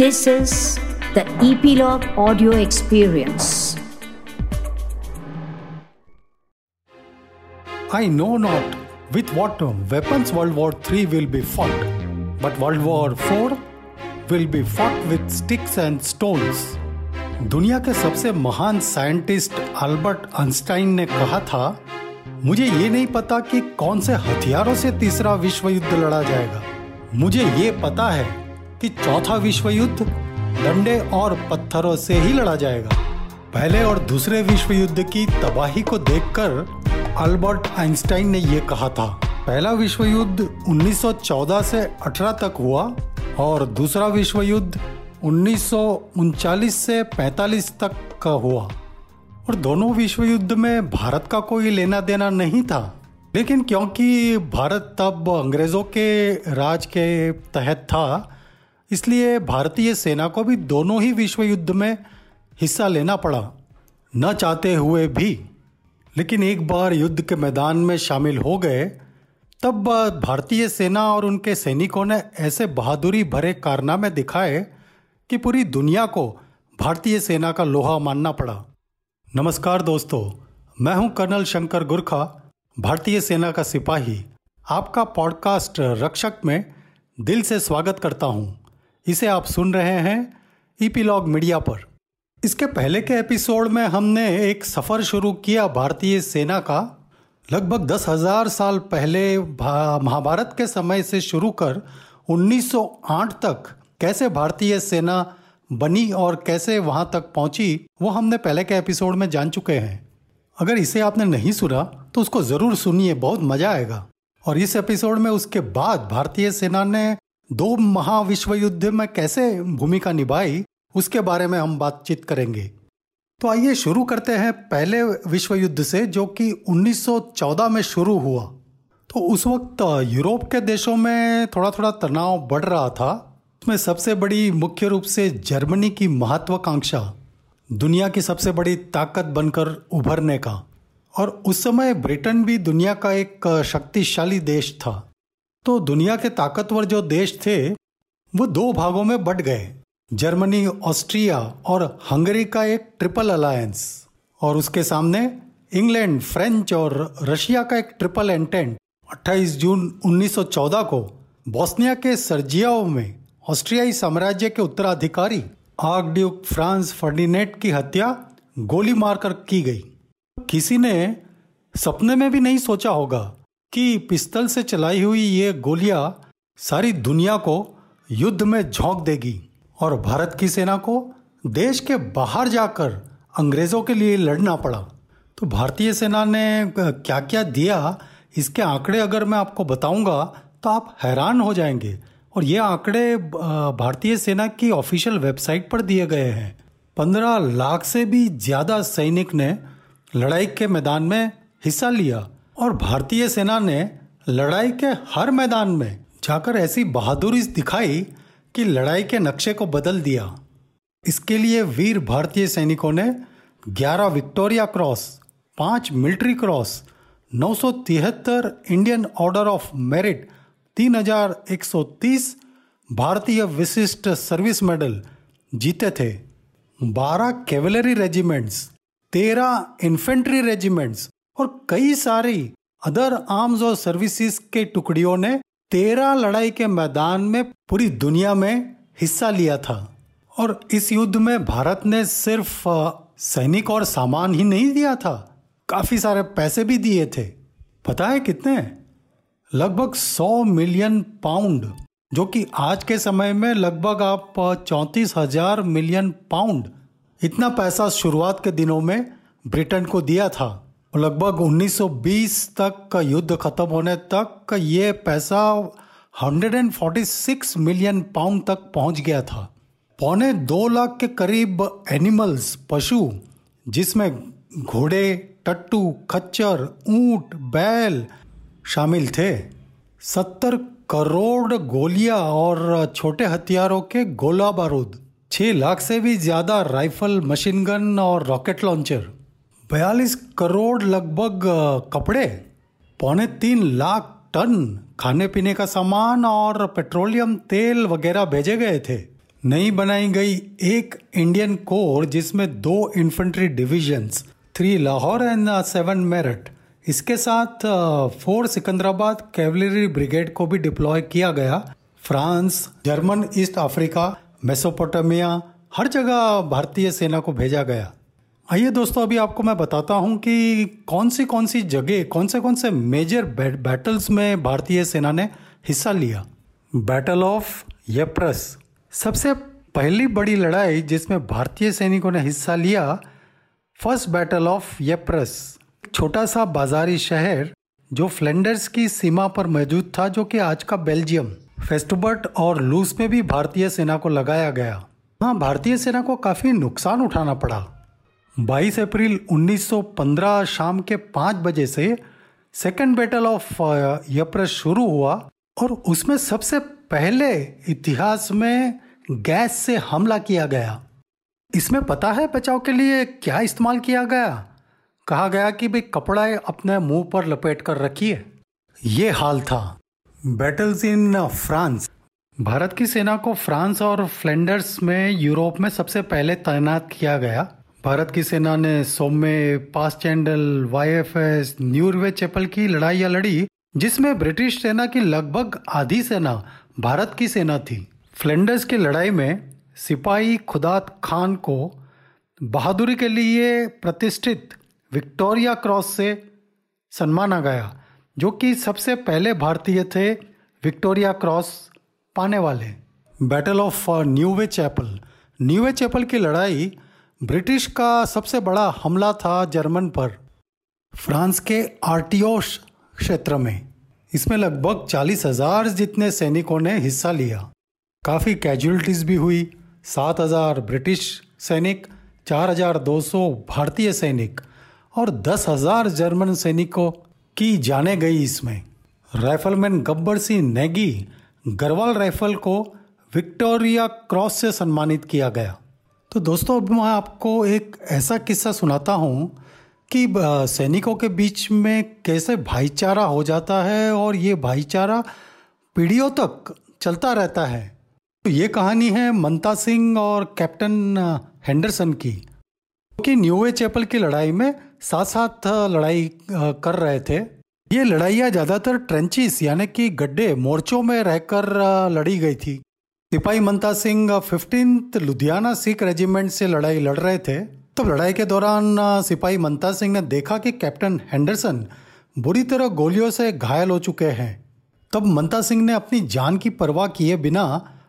This is the Epilogue Audio Experience. I know not with what weapons World War III will be fought, but World War IV will be fought with sticks and stones. दुनिया के सबसे महान scientist Albert Einstein ने कहा था मुझे ये नहीं पता कि कौन से हथियारों से तीसरा विश्व युद्ध लड़ा जाएगा मुझे ये पता है कि चौथा विश्व युद्ध डंडे और पत्थरों से ही लड़ा जाएगा। पहले और दूसरे विश्व युद्ध की तबाही को देखकर अल्बर्ट आइंस्टाइन ने यह कहा था, पहला विश्व युद्ध 1914 से 18 तक हुआ और दूसरा विश्व युद्ध उन्नीस से 45 तक का हुआ। और दोनों विश्व युद्ध में भारत का कोई लेना देना नहीं था। लेकिन क्योंकि भारत तब अंग्रेज़ों के राज के तहत था इसलिए भारतीय सेना को भी दोनों ही विश्व युद्ध में हिस्सा लेना पड़ा। न चाहते हुए भी। लेकिन एक बार युद्ध के मैदान में शामिल हो गए, तब भारतीय सेना और उनके सैनिकों ने ऐसे बहादुरी भरे कारनामे दिखाए कि पूरी दुनिया को भारतीय सेना का लोहा मानना पड़ा। नमस्कार दोस्तों, मैं हूँ कर्नल शंकर गुरखा, भारतीय सेना का सिपाही। आपका पॉडकास्ट रक्षक में दिल से स्वागत करता हूँ। इसे आप सुन रहे हैं ईपीलॉग मीडिया पर। इसके पहले के एपिसोड में हमने एक सफ़र शुरू किया भारतीय सेना का। लगभग दस हज़ार साल पहले महाभारत के समय से शुरू कर 1908 तक कैसे भारतीय सेना बनी और कैसे वहाँ तक पहुँची, वो हमने पहले के एपिसोड में जान चुके हैं। अगर इसे आपने नहीं सुना तो उसको ज़रूर सुनिए, बहुत मज़ा आएगा। और इस एपिसोड में उसके बाद भारतीय सेना ने दो महाविश्व युद्ध में कैसे भूमिका निभाई, उसके बारे में हम बातचीत करेंगे। तो आइए शुरू करते हैं पहले विश्व युद्ध से, जो कि 1914 में शुरू हुआ। तो उस वक्त यूरोप के देशों में थोड़ा थोड़ा तनाव बढ़ रहा था। उसमें सबसे बड़ी मुख्य रूप से जर्मनी की महत्वाकांक्षा, दुनिया की सबसे बड़ी ताकत बनकर उभरने का। और उस समय ब्रिटेन भी दुनिया का एक शक्तिशाली देश था। तो दुनिया के ताकतवर जो देश थे, वो दो भागों में बट गए। जर्मनी, ऑस्ट्रिया और हंगरी का एक ट्रिपल अलायंस और उसके सामने इंग्लैंड, फ्रेंच और रशिया का एक ट्रिपल एंटेंट। 28 जून 1914 को बोस्निया के सर्जियाओ में ऑस्ट्रियाई साम्राज्य के उत्तराधिकारी आग ड्यूक फ्रांस फर्डिनेट की हत्या गोली मारकर की गई। किसी ने सपने में भी नहीं सोचा होगा कि पिस्तल से चलाई हुई ये गोलियाँ सारी दुनिया को युद्ध में झोंक देगी और भारत की सेना को देश के बाहर जाकर अंग्रेज़ों के लिए लड़ना पड़ा। तो भारतीय सेना ने क्या क्या दिया? इसके आंकड़े अगर मैं आपको बताऊँगा तो आप हैरान हो जाएँगे। और ये आंकड़े भारतीय सेना की ऑफिशियल वेबसाइट पर दिए गए हैं। पंद्रह लाख से भी ज़्यादा सैनिक ने लड़ाई के मैदान में हिस्सा लिया। और भारतीय सेना ने लड़ाई के हर मैदान में जाकर ऐसी बहादुरी दिखाई कि लड़ाई के नक्शे को बदल दिया। इसके लिए वीर भारतीय सैनिकों ने 11 विक्टोरिया क्रॉस, पाँच मिलिट्री क्रॉस, नौ सौ तिहत्तर इंडियन ऑर्डर ऑफ़ मेरिट 3130 भारतीय विशिष्ट सर्विस मेडल जीते थे। 12 कैवलरी रेजिमेंट्स 13 इन्फेंट्री रेजिमेंट्स और कई सारी अदर आर्म्स और सर्विसेज़ के टुकड़ियों ने तेरह लड़ाई के मैदान में पूरी दुनिया में हिस्सा लिया था। और इस युद्ध में भारत ने सिर्फ़ सैनिक और सामान ही नहीं दिया था, काफ़ी सारे पैसे भी दिए थे। पता है कितने? लगभग सौ मिलियन पाउंड जो कि आज के समय में लगभग आप चौंतीस हज़ार मिलियन पाउंड इतना पैसा शुरुआत के दिनों में ब्रिटेन को दिया था। लगभग 1920 तक का युद्ध खत्म होने तक ये पैसा 146 मिलियन पाउंड तक पहुँच गया था। पौने दो लाख के करीब एनिमल्स, पशु, जिसमें घोड़े, टट्टू, खच्चर, ऊँट, बैल शामिल थे। सत्तर करोड़ गोलियाँ और छोटे हथियारों के गोला बारूद, छह लाख से भी ज़्यादा राइफल, मशीन गन और रॉकेट लॉन्चर। बयालीस करोड़ लगभग कपड़े, पौने तीन लाख टन खाने पीने का सामान और पेट्रोलियम तेल वगैरह भेजे गए थे। नई बनाई गई एक इंडियन कोर जिसमें दो infantry divisions three Lahore and seven Meerut. इसके साथ फोर सिकंदराबाद कैवलरी ब्रिगेड को भी डिप्लॉय किया गया। France, German, East Africa, Mesopotamia, हर जगह भारतीय सेना को भेजा गया। आइए दोस्तों, अभी आपको मैं बताता हूँ कि कौन सी कौन सी जगह कौन से कौन से मेजर बैटल्स में भारतीय सेना ने हिस्सा लिया? बैटल ऑफ़ यप्रस सबसे पहली बड़ी लड़ाई जिसमें भारतीय सैनिकों ने हिस्सा लिया फ़र्स्ट बैटल ऑफ़ यप्रस छोटा सा बाजारी शहर जो फ्लेंडर्स की सीमा पर मौजूद था, जो कि आज का बेल्जियम फेस्टुबर्ट और लूस में भी भारतीय सेना को लगाया गया। हाँ भारतीय सेना को काफ़ी नुकसान उठाना पड़ा। 22 अप्रैल 1915 शाम के पाँच बजे से सेकेंड बैटल ऑफ़ यप्रस शुरू हुआ और उसमें सबसे पहले इतिहास में गैस से हमला किया गया। इसमें पता है बचाव के लिए क्या इस्तेमाल किया गया? कहा गया कि भाई कपड़ा अपने मुँह पर लपेट कर रखिए। ये हाल था। बैटल्स इन फ्रांस भारत की सेना को फ्रांस और फ्लैंडर्स में यूरोप में सबसे पहले तैनात किया गया। भारत की सेना ने सोमे पास चैंडल वाई एफ़ एस न्यूरवे चैपल की लड़ाइयाँ लड़ी, जिसमें ब्रिटिश सेना की लगभग आधी सेना भारत की सेना थी। फ्लेंडर्स की लड़ाई में सिपाही खुदात खान को बहादुरी के लिए प्रतिष्ठित विक्टोरिया क्रॉस से सम्माना गया, जो कि सबसे पहले भारतीय थे विक्टोरिया क्रॉस पाने वाले। Battle of Neuve Chapelle Neuve Chapelle की लड़ाई ब्रिटिश का सबसे बड़ा हमला था जर्मन पर, फ्रांस के आर्टियोश क्षेत्र में। इसमें लगभग चालीस हज़ार जितने सैनिकों ने हिस्सा लिया। काफ़ी कैजुअलिटीज़ भी हुई। सात हज़ार ब्रिटिश सैनिक, चार हज़ार दो सौ भारतीय सैनिक और दस हज़ार जर्मन सैनिकों की जाने गई इसमें। राइफलमैन गब्बर सिंह नेगी, गरवाल राइफल को विक्टोरिया क्रॉस से सम्मानित किया गया। तो दोस्तों, अब मैं आपको एक ऐसा किस्सा सुनाता हूँ कि सैनिकों के बीच में कैसे भाईचारा हो जाता है और ये भाईचारा पीढ़ियों तक चलता रहता है। तो ये कहानी है मनता सिंह और कैप्टन हेंडरसन की, कि न्यूवे चैपल की लड़ाई में साथ साथ लड़ाई कर रहे थे। ये लड़ाइयाँ ज़्यादातर ट्रेंचिस, यानी कि गड्ढे मोर्चों में रहकर लड़ी गई थी। सिपाही मनता सिंह फिफ्टींथ लुधियाना सिख रेजिमेंट से लड़ाई लड़ रहे थे। तो लड़ाई के दौरान सिपाही मनता सिंह ने देखा कि कैप्टन हैंडरसन बुरी तरह गोलियों से घायल हो चुके हैं। तब मनता सिंह ने अपनी जान की परवाह किए बिना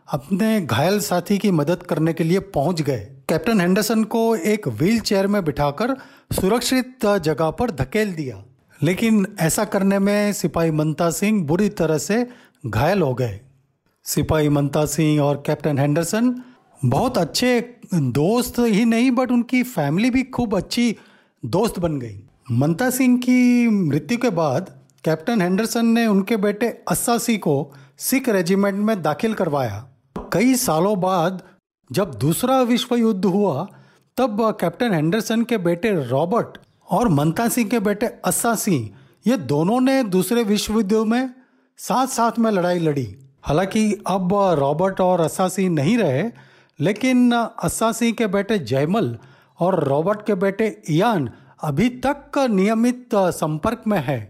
अपने घायल साथी की मदद करने के लिए पहुँच गए। कैप्टन हैंडरसन को एक व्हील चेयर में बिठाकर सुरक्षित जगह पर धकेल दिया। लेकिन ऐसा करने में सिपाही मनता सिंह बुरी तरह से घायल हो गए। सिपाही मनता सिंह और कैप्टन हैंडरसन बहुत अच्छे दोस्त ही नहीं बट उनकी फैमिली भी खूब अच्छी दोस्त बन गई। मनता सिंह की मृत्यु के बाद कैप्टन हैंडरसन ने उनके बेटे अस्सासी को सिख रेजिमेंट में दाखिल करवाया। कई सालों बाद जब दूसरा विश्व युद्ध हुआ, तब कैप्टन हैंडरसन के बेटे रॉबर्ट और मनता सिंह के बेटे अस्सा सिंह ये दोनों ने दूसरे विश्व युद्ध में साथ साथ में लड़ाई लड़ी। हालाँकि अब रॉबर्ट और अस्सासी नहीं रहे, लेकिन अस्सासी के बेटे जयमल और रॉबर्ट के बेटे इयान अभी तक नियमित संपर्क में है।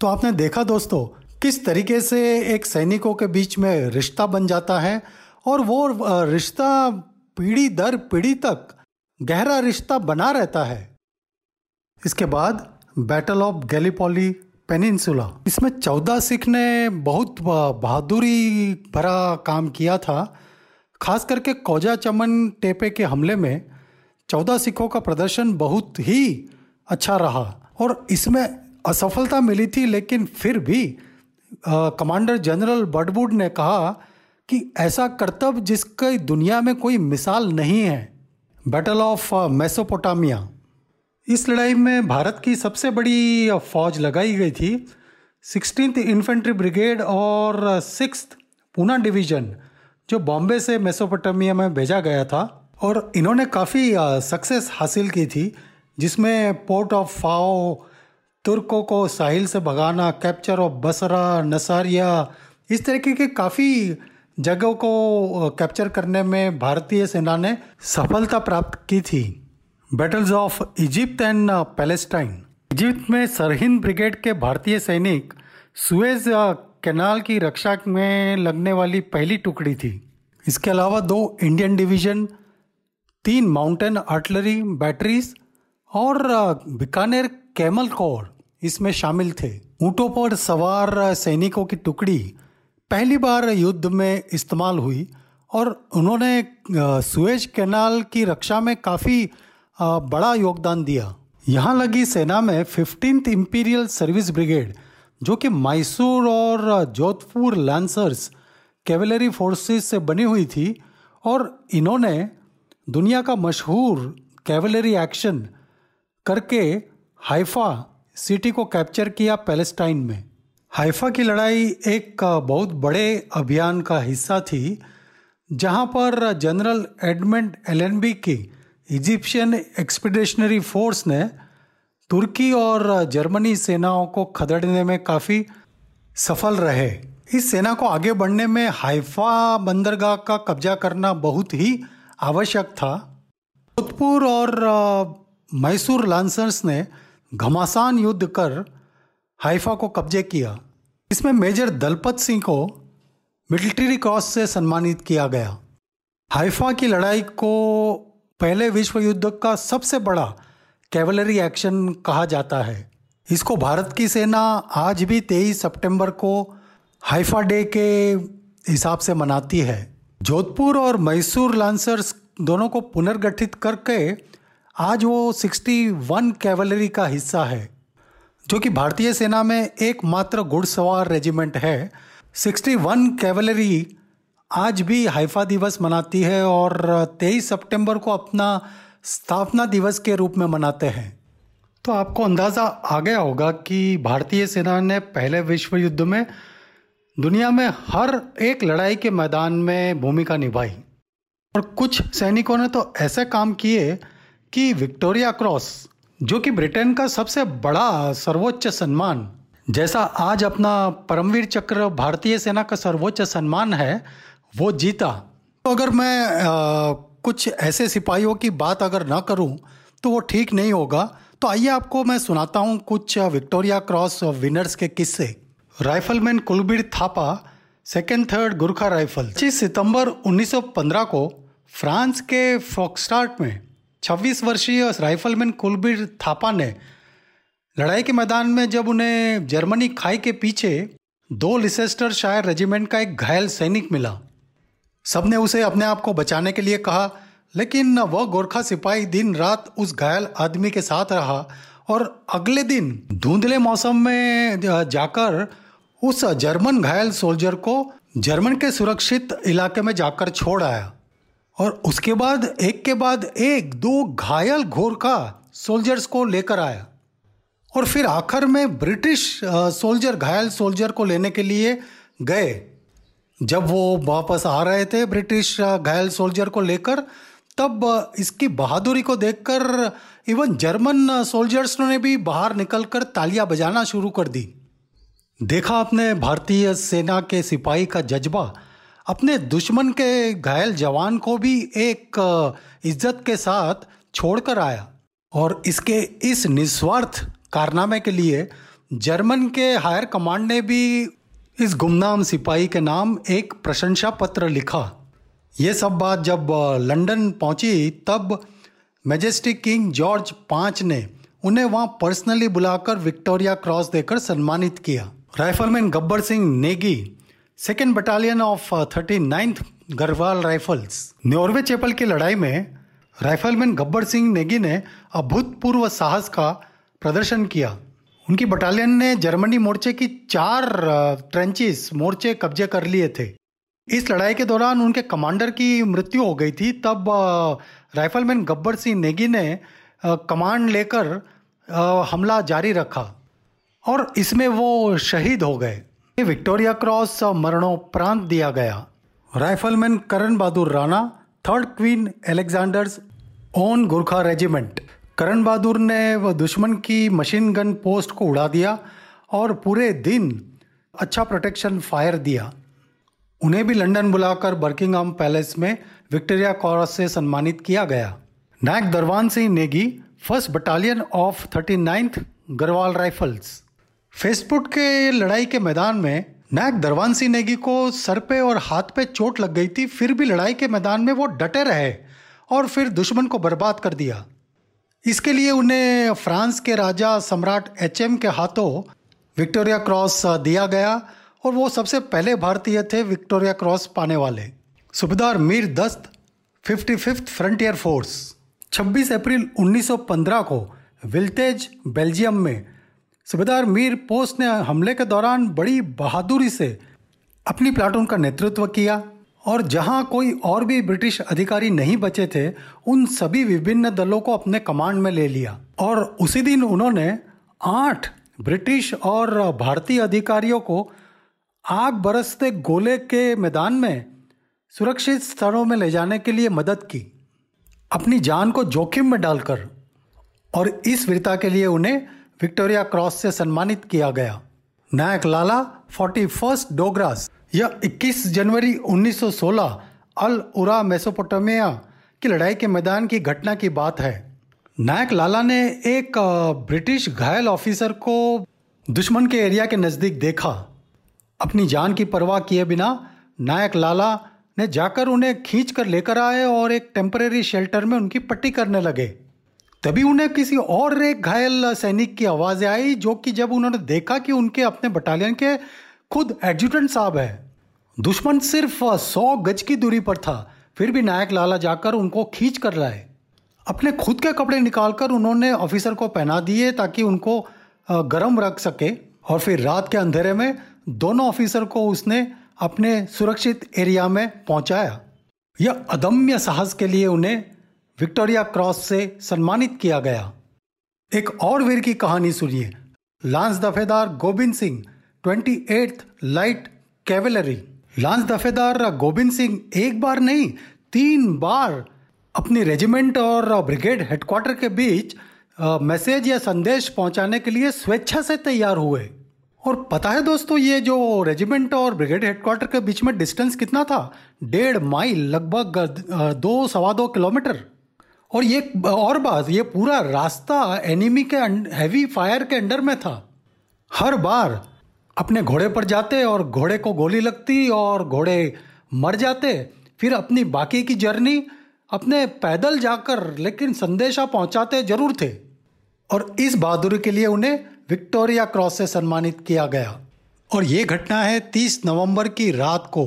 तो आपने देखा दोस्तों, किस तरीके से एक सैनिकों के बीच में रिश्ता बन जाता है और वो रिश्ता पीढ़ी दर पीढ़ी तक गहरा रिश्ता बना रहता है। इसके बाद बैटल ऑफ़ गैलीपोली पेनिनसुला। इसमें चौदह सिख ने बहुत बहादुरी भरा काम किया था। खास करके कोजा चमन टेपे के हमले में चौदह सिखों का प्रदर्शन बहुत ही अच्छा रहा और इसमें असफलता मिली थी लेकिन फिर भी आ, कमांडर जनरल बडबुड ने कहा कि ऐसा कर्तव्य जिसकी दुनिया में कोई मिसाल नहीं है। Battle of Mesopotamia. इस लड़ाई में भारत की सबसे बड़ी फौज लगाई गई थी। सिक्सटीन इन्फेंट्री ब्रिगेड और सिक्स पूना डिवीज़न, जो बॉम्बे से मेसोपोटामिया में भेजा गया था। और इन्होंने काफ़ी सक्सेस हासिल की थी, जिसमें पोर्ट ऑफ़ फाओ तुर्कों को साहिल से भगाना कैप्चर ऑफ़ बसरा नसारिया इस तरीके के काफ़ी जगहों को कैप्चर करने में भारतीय सेना ने सफलता प्राप्त की थी। Battles of Egypt and Palestine Egypt में सरहिंद ब्रिगेड के भारतीय सैनिक सुएज कैनाल की रक्षा में लगने वाली पहली टुकड़ी थी। इसके अलावा दो इंडियन डिवीज़न, तीन माउंटेन आर्टलरी बैटरीज और बीकानेर कैमल कोर इसमें शामिल थे। ऊँटों पर सवार सैनिकों की टुकड़ी पहली बार युद्ध में इस्तेमाल हुई और उन्होंने सुएज कैनाल की रक्षा में काफ़ी बड़ा योगदान दिया। यहाँ लगी सेना में फिफ्टींथ इंपीरियल सर्विस ब्रिगेड जो कि मैसूर और जोधपुर लैंसर्स कैवलरी फोर्सेस से बनी हुई थी, और इन्होंने दुनिया का मशहूर कैवलरी एक्शन करके हाइफा सिटी को कैप्चर किया पैलेस्टाइन में। हाइफा की लड़ाई एक बहुत बड़े अभियान का हिस्सा थी, जहाँ पर जनरल एडमंड एलएनबी की इजिप्शियन एक्सपीडिशनरी फोर्स ने तुर्की और जर्मनी सेनाओं को खदेड़ने में काफ़ी सफल रहे। इस सेना को आगे बढ़ने में हाइफा बंदरगाह का कब्जा करना बहुत ही आवश्यक था। जोधपुर और मैसूर लांसर्स ने घमासान युद्ध कर हाइफा को कब्जे किया। इसमें मेजर दलपत सिंह को मिलिट्री क्रॉस से सम्मानित किया गया। हाइफा की लड़ाई को पहले विश्व युद्ध का सबसे बड़ा कैवलरी एक्शन कहा जाता है। इसको भारत की सेना आज भी 23 सितंबर को हाइफा डे के हिसाब से मनाती है। जोधपुर और मैसूर लांसर्स दोनों को पुनर्गठित करके आज वो 61 कैवलरी का हिस्सा है, जो कि भारतीय सेना में एकमात्र घुड़सवार रेजिमेंट है। 61 कैवलरी आज भी हाइफा दिवस मनाती है और 23 सितंबर को अपना स्थापना दिवस के रूप में मनाते हैं। तो आपको अंदाज़ा आ गया होगा कि भारतीय सेना ने पहले विश्व युद्ध में दुनिया में हर एक लड़ाई के मैदान में भूमिका निभाई। और कुछ सैनिकों ने तो ऐसे काम किए कि विक्टोरिया क्रॉस, जो कि ब्रिटेन का सबसे बड़ा सर्वोच्च सम्मान, जैसा आज अपना परमवीर चक्र भारतीय सेना का सर्वोच्च सम्मान है वो जीता। तो अगर मैं आ, कुछ ऐसे सिपाहियों की बात अगर ना करूँ तो वो ठीक नहीं होगा। तो आइए आपको मैं सुनाता हूँ कुछ विक्टोरिया क्रॉस विनर्स के किस्से। Rifleman Kulbir Thapa second third Gurkha rifle. पच्चीस सितंबर 1915 को फ्रांस के फॉक्सटार्ट में 26 वर्षीय राइफलमैन कुलबीर थापा ने लड़ाई के मैदान में जब उन्हें जर्मनी खाई के पीछे दो लिसेस्टर शायर रेजिमेंट का एक घायल सैनिक मिला सबने उसे अपने आप को बचाने के लिए कहा, लेकिन वह गोरखा सिपाही दिन रात उस घायल आदमी के साथ रहा और अगले दिन धुंधले मौसम में जाकर उस जर्मन घायल सोल्जर को जर्मन के सुरक्षित इलाके में जाकर छोड़ आया। और उसके बाद, एक के बाद एक, दो घायल गोरखा सोल्जर्स को लेकर आया। और फिर आखिर में ब्रिटिश सोल्जर, घायल सोल्जर को लेने के लिए गए। जब वो वापस आ रहे थे ब्रिटिश घायल सोल्जर को लेकर, तब इसकी बहादुरी को देखकर इवन जर्मन सोल्जर्स ने भी बाहर निकलकर तालियाँ बजाना शुरू कर दी। देखा आपने भारतीय सेना के सिपाही का जज्बा? अपने दुश्मन के घायल जवान को भी एक इज़्ज़त के साथ छोड़कर आया। और इसके इस निस्वार्थ कारनामे के लिए जर्मन के हायर कमांड ने भी इस गुमनाम सिपाही के नाम एक प्रशंसा पत्र लिखा। ये सब बात जब लंदन पहुँची, तब मेजेस्टिक किंग जॉर्ज पाँच ने उन्हें वहाँ पर्सनली बुलाकर विक्टोरिया क्रॉस देकर सम्मानित किया। Rifleman Gabbar Singh Negi, second battalion of thirty ninth Garhwal rifles. Neuve Chapelle की लड़ाई में राइफलमैन गब्बर सिंह नेगी ने अभूतपूर्व साहस का प्रदर्शन किया। उनकी बटालियन ने जर्मनी मोर्चे की चार ट्रेंचेस मोर्चे कब्जे कर लिए थे। इस लड़ाई के दौरान उनके कमांडर की मृत्यु हो गई थी। तब राइफलमैन गब्बर सिंह नेगी ने कमांड लेकर हमला जारी रखा और इसमें वो शहीद हो गए। विक्टोरिया क्रॉस मरणोपरांत दिया गया। Rifleman Karan Bahadur Rana third Queen Alexandra's own Gurkha regiment Karan Bahadur ने वह दुश्मन की मशीन गन पोस्ट को उड़ा दिया और पूरे दिन अच्छा प्रोटेक्शन फायर दिया। उन्हें भी लंदन बुलाकर बर्किंगहाम पैलेस में विक्टोरिया कॉरस से सम्मानित किया गया। Naik Darwan Singh Negi first battalion of thirty ninth Garhwal rifles Festubert के लड़ाई के मैदान में नायक दरवान सिंह नेगी को सर पे और हाथ पे चोट लग गई थी, फिर भी लड़ाई के मैदान में वो डटे रहे और फिर दुश्मन को बर्बाद कर दिया। इसके लिए उन्हें फ्रांस के राजा सम्राट एच एम के हाथों विक्टोरिया क्रॉस दिया गया और वो सबसे पहले भारतीय थे विक्टोरिया क्रॉस पाने वाले। Subedar Mir Dast fifty fifth frontier force 26 अप्रैल 1915 को विल्टेज बेल्जियम में। सुबेदार मीर पोस्ट ने हमले के दौरान बड़ी बहादुरी से अपनी प्लाटून का नेतृत्व किया। और जहाँ कोई और भी ब्रिटिश अधिकारी नहीं बचे थे, उन सभी विभिन्न दलों को अपने कमांड में ले लिया। और उसी दिन उन्होंने आठ ब्रिटिश और भारतीय अधिकारियों को आग बरसते गोले के मैदान में सुरक्षित स्थलों में ले जाने के लिए मदद की। अपनी जान को जोखिम में डालकर और इस वीरता के लिए उन्हें विक्टोरिया क्रॉस से सम्मानित किया गया। Naik Lala, forty first Dogras. यह 21 जनवरी 1916 अल उरा मेसोपोटामिया की लड़ाई के मैदान की घटना की बात है। नायक लाला ने एक ब्रिटिश घायल ऑफिसर को दुश्मन के एरिया के नज़दीक देखा। अपनी जान की परवाह किए बिना नायक लाला ने जाकर उन्हें खींच कर लेकर आए और एक टेम्परेरी शेल्टर में उनकी पट्टी करने लगे। तभी उन्हें किसी और एक घायल सैनिक की आवाज़ आई, जो कि जब उन्होंने देखा कि उनके अपने बटालियन के खुद एडजुटेंट साहब है। दुश्मन सिर्फ़ सौ गज की दूरी पर था, फिर भी नायक लाला जाकर उनको खींच कर लाए। अपने खुद के कपड़े निकालकर उन्होंने ऑफिसर को पहना दिए ताकि उनको गर्म रख सके। और फिर रात के अंधेरे में दोनों ऑफिसर को उसने अपने सुरक्षित एरिया में पहुँचाया। यह अदम्य साहस के लिए उन्हें विक्टोरिया क्रॉस से सम्मानित किया गया। एक और वीर की कहानी सुनिए। Lance Dafadar Govind Singh twenty eight light cavalry. Lance Dafadar Govind Singh एक बार नहीं, तीन बार अपनी रेजिमेंट और ब्रिगेड हेडक्वार्टर के बीच मैसेज या संदेश पहुँचाने के लिए स्वेच्छा से तैयार हुए। और पता है दोस्तों, ये जो रेजिमेंट और ब्रिगेड हेडक्वार्टर के बीच में डिस्टेंस कितना था? डेढ़ माइल, लगभग दो सवा दो किलोमीटर। और ये, और बात, ये पूरा रास्ता एनिमी के हैवी फायर के अंडर में था। हर बार अपने घोड़े पर जाते और घोड़े को गोली लगती और घोड़े मर जाते। फिर अपनी बाकी की जर्नी अपने पैदल जाकर लेकिन संदेशा पहुंचाते ज़रूर थे। और इस बहादुरी के लिए उन्हें विक्टोरिया क्रॉस से सम्मानित किया गया। और ये घटना है 30 नवंबर की रात को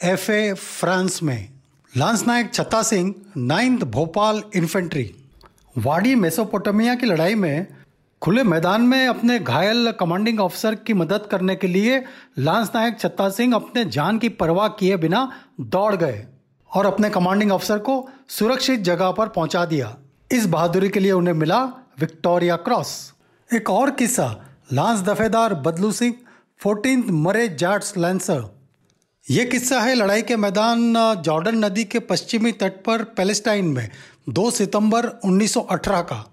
एफए फ्रांस में। Lance Naik Chatta Singh, ninth Bhopal infantry. Wadi Mesopotamia की लड़ाई में खुले मैदान में अपने घायल कमांडिंग ऑफिसर की मदद करने के लिए लांस नायक छत्ता सिंह अपने जान की परवाह किए बिना दौड़ गए और अपने कमांडिंग ऑफिसर को सुरक्षित जगह पर पहुँचा दिया। इस बहादुरी के लिए उन्हें मिला विक्टोरिया क्रॉस। एक और किस्सा, लांस दफेदार बदलू सिंह फोर्टीन मरे जाट्स लैंसर। ये किस्सा है लड़ाई के मैदान, जॉर्डन नदी के पश्चिमी तट पर पैलेस्टाइन में 2 सितंबर 1918 का।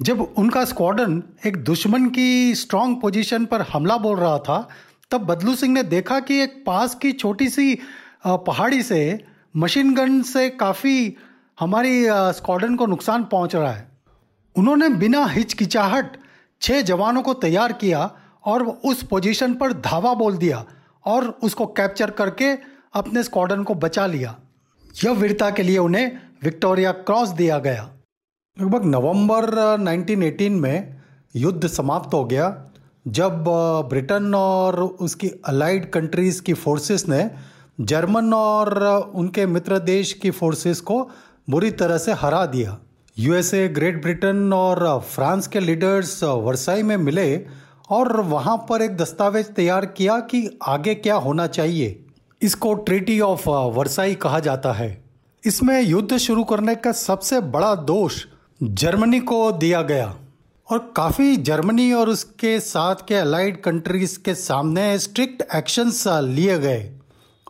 जब उनका स्क्वाडन एक दुश्मन की स्ट्रांग पोजीशन पर हमला बोल रहा था, तब बदलू सिंह ने देखा कि एक पास की छोटी सी पहाड़ी से मशीन गन से काफ़ी हमारी स्क्वाडन को नुकसान पहुँच रहा है। उन्होंने बिना हिचकिचाहट छः जवानों को तैयार किया और उस पोजीशन पर धावा बोल दिया और उसको कैप्चर करके अपने स्क्वाडन को बचा लिया। यह वीरता के लिए उन्हें विक्टोरिया क्रॉस दिया गया। लगभग नवंबर 1918 में युद्ध समाप्त हो गया, जब ब्रिटेन और उसकी अलाइड कंट्रीज़ की फोर्सेस ने जर्मन और उनके मित्र देश की फोर्सेस को बुरी तरह से हरा दिया। यूएसए ग्रेट ब्रिटेन और फ्रांस के लीडर्स वर्साई में मिले और वहाँ पर एक दस्तावेज़ तैयार किया कि आगे क्या होना चाहिए। इसको ट्रीटी ऑफ़ वर्साई कहा जाता है। इसमें युद्ध शुरू करने का सबसे बड़ा दोष जर्मनी को दिया गया। और काफ़ी जर्मनी और उसके साथ के अलाइड कंट्रीज़ के सामने स्ट्रिक्ट एक्शंस लिए गए।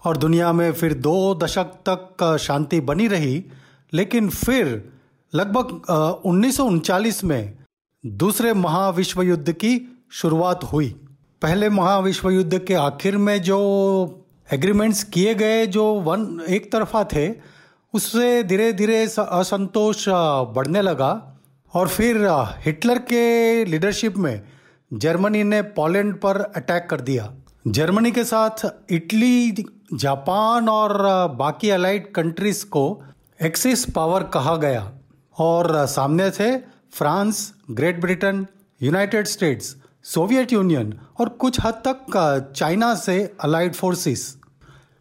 और दुनिया में फिर दो दशक तक शांति बनी रही, लेकिन फिर लगभग उन्नीस में दूसरे महाविश्व युद्ध की शुरुआत हुई। पहले महाविश्व युद्ध के आखिर में जो एग्रीमेंट्स किए गए, जो वन, एक तरफा थे उससे धीरे धीरे असंतोष बढ़ने लगा और फिर हिटलर के लीडरशिप में जर्मनी ने पोलैंड पर अटैक कर दिया। जर्मनी के साथ इटली, जापान और बाकी अलाइड कंट्रीज़ को एक्सिस पावर कहा गया और सामने थे France, Great Britain, United States, Soviet Union और कुछ हद तक चाइना से अलाइड फोर्सेस।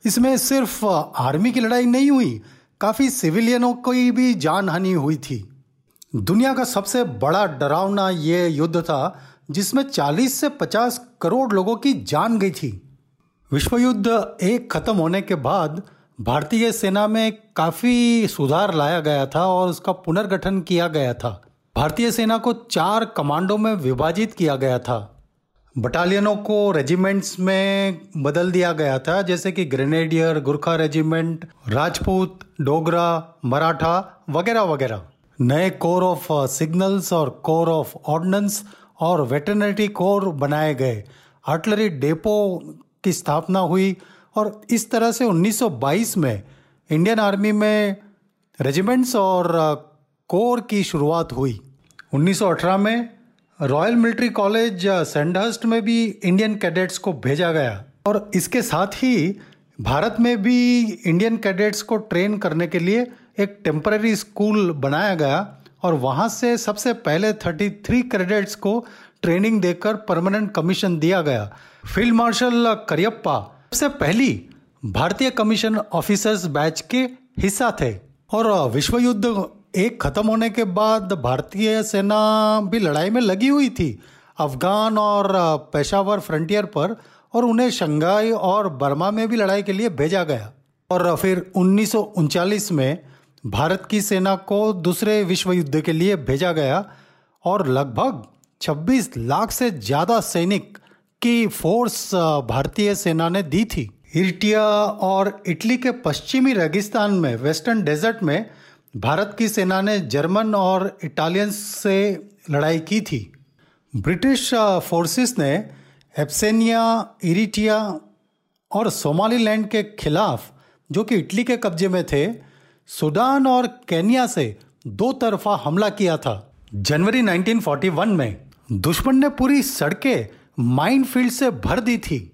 इसमें सिर्फ़ आर्मी की लड़ाई नहीं हुई काफ़ी सिविलियनों की भी जान हानि हुई थी। दुनिया का सबसे बड़ा डरावना ये युद्ध था, जिसमें 40 से 50 करोड़ लोगों की जान गई थी। विश्व युद्ध एक खत्म होने के बाद भारतीय सेना में काफ़ी सुधार लाया गया था और उसका पुनर्गठन किया गया था। भारतीय सेना को चार कमांडों में विभाजित किया गया था। बटालियनों को रेजिमेंट्स में बदल दिया गया था, जैसे कि ग्रेनेडियर, गुरखा रेजिमेंट, राजपूत डोगरा, मराठा वगैरह वगैरह। नए कोर ऑफ़ सिग्नल्स और कोर ऑफ़ ऑर्डिनेंस और वेटरनरी कोर बनाए गए। आर्टलरी डेपो की स्थापना हुई और इस तरह से 1922 में इंडियन आर्मी में रेजिमेंट्स और कोर की शुरुआत हुई। 1918 में रॉयल मिलिट्री कॉलेज सेंडहर्स्ट में भी इंडियन कैडेट्स को भेजा गया। और इसके साथ ही भारत में भी इंडियन कैडेट्स को ट्रेन करने के लिए एक टेम्पररी स्कूल बनाया गया और वहाँ से सबसे पहले 33 कैडेट्स को ट्रेनिंग देकर परमानेंट कमीशन दिया गया। फ़ील्ड मार्शल करियप्पा सबसे पहली भारतीय कमीशन ऑफिसर्स बैच के हिस्सा थे और विश्व युद्ध एक खत्म होने के बाद भारतीय सेना भी लड़ाई में लगी हुई थी। अफगान और पेशावर फ्रंटियर पर और उन्हें शंघाई और बर्मा में भी लड़ाई के लिए भेजा गया। और फिर उन्नीस में भारत की सेना को दूसरे विश्व युद्ध के लिए भेजा गया और लगभग 26 लाख से ज़्यादा सैनिक की फोर्स भारतीय सेना ने दी थी। इर्टिया और इटली के पश्चिमी रेगिस्तान में, वेस्टर्न डेजर्ट में भारत की सेना ने जर्मन और इटालियंस से लड़ाई की थी। ब्रिटिश फोर्सेस ने एप्सेनिया, इरिटिया और सोमालीलैंड के खिलाफ, जो कि इटली के कब्जे में थे, सूडान और केनिया से दो तरफा हमला किया था। जनवरी 1941 में दुश्मन ने पूरी सड़कें माइन फ़ील्ड से भर दी थी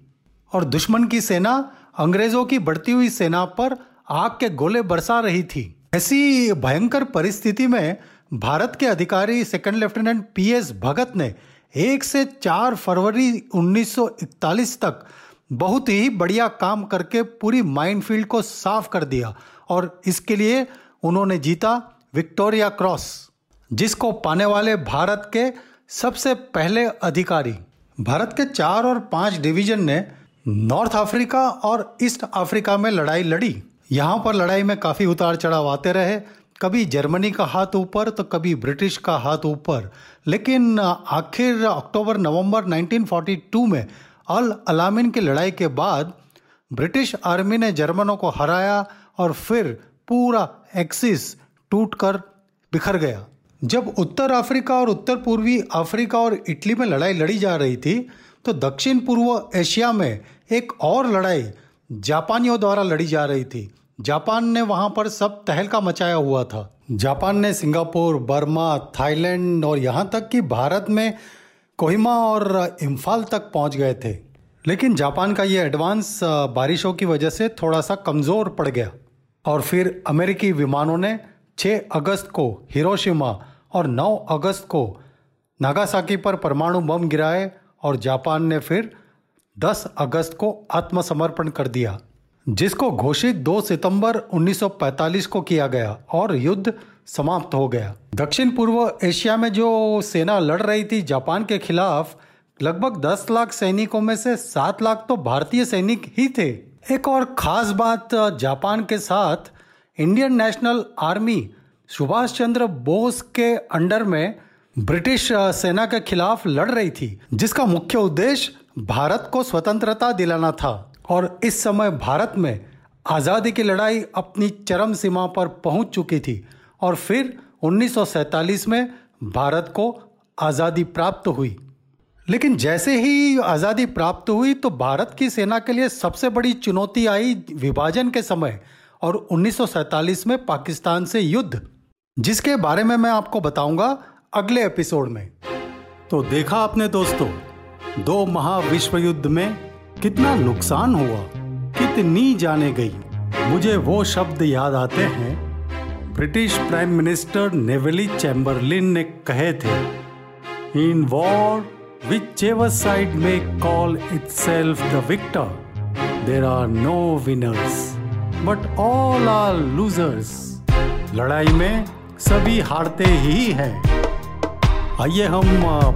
और दुश्मन की सेना अंग्रेज़ों की बढ़ती हुई सेना पर आग के गोले बरसा रही थी। ऐसी भयंकर परिस्थिति में भारत के अधिकारी second lieutenant P S Bhagat ने एक से चार फरवरी 1941 तक बहुत ही बढ़िया काम करके पूरी माइनफील्ड को साफ़ कर दिया और इसके लिए उन्होंने जीता विक्टोरिया क्रॉस, जिसको पाने वाले भारत के सबसे पहले अधिकारी। भारत के चार और पाँच डिवीज़न ने नॉर्थ अफ्रीका और ईस्ट अफ्रीका में लड़ाई लड़ी। यहाँ पर लड़ाई में काफ़ी उतार चढ़ाव आते रहे। कभी जर्मनी का हाथ ऊपर तो कभी ब्रिटिश का हाथ ऊपर। लेकिन आखिर अक्टूबर, नवंबर 1942 में अल अलामिन की लड़ाई के बाद ब्रिटिश आर्मी ने जर्मनों को हराया और फिर पूरा एक्सिस टूटकर बिखर गया। जब उत्तर अफ्रीका और उत्तर पूर्वी अफ्रीका और इटली में लड़ाई लड़ी जा रही थी तो दक्षिण पूर्व एशिया में एक और लड़ाई जापानियों द्वारा लड़ी जा रही थी। जापान ने वहाँ पर सब तहलका मचाया हुआ था। जापान ने सिंगापुर, बर्मा, थाईलैंड और यहाँ तक कि भारत में कोहिमा और इम्फाल तक पहुँच गए थे। लेकिन जापान का ये एडवांस बारिशों की वजह से थोड़ा सा कमज़ोर पड़ गया। और फिर अमेरिकी विमानों ने 6 अगस्त को हिरोशिमा और 9 अगस्त को नागासाकी पर परमाणु बम गिराए और जापान ने फिर 10 अगस्त को आत्मसमर्पण कर दिया। जिसको घोषित 2 सितंबर 1945 को किया गया और युद्ध समाप्त हो गया। दक्षिण पूर्व एशिया में जो सेना लड़ रही थी जापान के खिलाफ, लगभग 10 लाख सैनिकों में से 7 लाख तो भारतीय सैनिक ही थे। एक और खास बात, जापान के साथ, Indian National Army Subhash Chandra Bose के अंडर में ब्रिटिश सेना के खिलाफ लड़ रही थी, जिसका मुख्य उद्देश्य भारत को स्वतंत्रता दिलाना था। और इस समय भारत में आज़ादी की लड़ाई अपनी चरम सीमा पर पहुँच चुकी थी और फिर 1947 में भारत को आज़ादी प्राप्त हुई। लेकिन जैसे ही आज़ादी प्राप्त हुई तो भारत की सेना के लिए सबसे बड़ी चुनौती आई विभाजन के समय और 1947 में पाकिस्तान से युद्ध, जिसके बारे में मैं आपको बताऊँगा अगले एपिसोड में। तो देखा आपने दोस्तों, दो महाविश्व युद्ध में कितना नुकसान हुआ कितनी जाने गई। मुझे वो शब्द याद आते हैं British Prime Minister Neville Chamberlain ने कहे थे in war whichever side may call itself the victor, there are no winners, but all are losers. लड़ाई में सभी हारते ही हैं। आइए हम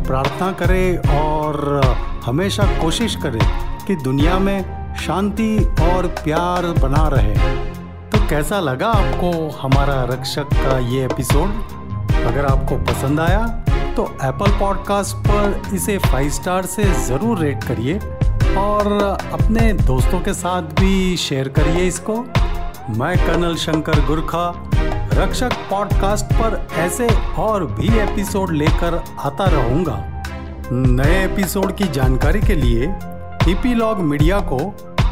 प्रार्थना करें और हमेशा कोशिश करें। कि दुनिया में शांति और प्यार बना रहे तो कैसा लगा आपको हमारा रक्षक का ये एपिसोड? अगर आपको पसंद आया तो एप्पल पॉडकास्ट पर इसे फाइव स्टार से ज़रूर रेट करिए और अपने दोस्तों के साथ भी शेयर करिए इसको। मैं कर्नल शंकर गुरखा, रक्षक पॉडकास्ट पर ऐसे और भी एपिसोड लेकर आता रहूँगा। नए एपिसोड की जानकारी के लिए ईपीलॉग मीडिया को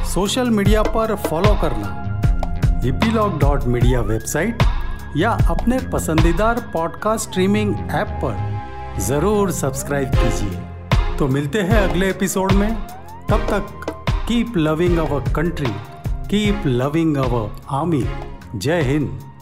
सोशल मीडिया पर फॉलो करना। ईपीलॉग डॉट मीडिया वेबसाइट या अपने पसंदीदार पॉडकास्ट स्ट्रीमिंग ऐप पर ज़रूर सब्सक्राइब कीजिए। तो मिलते हैं अगले एपिसोड में। तब तक keep loving our country keep loving our army जय हिंद।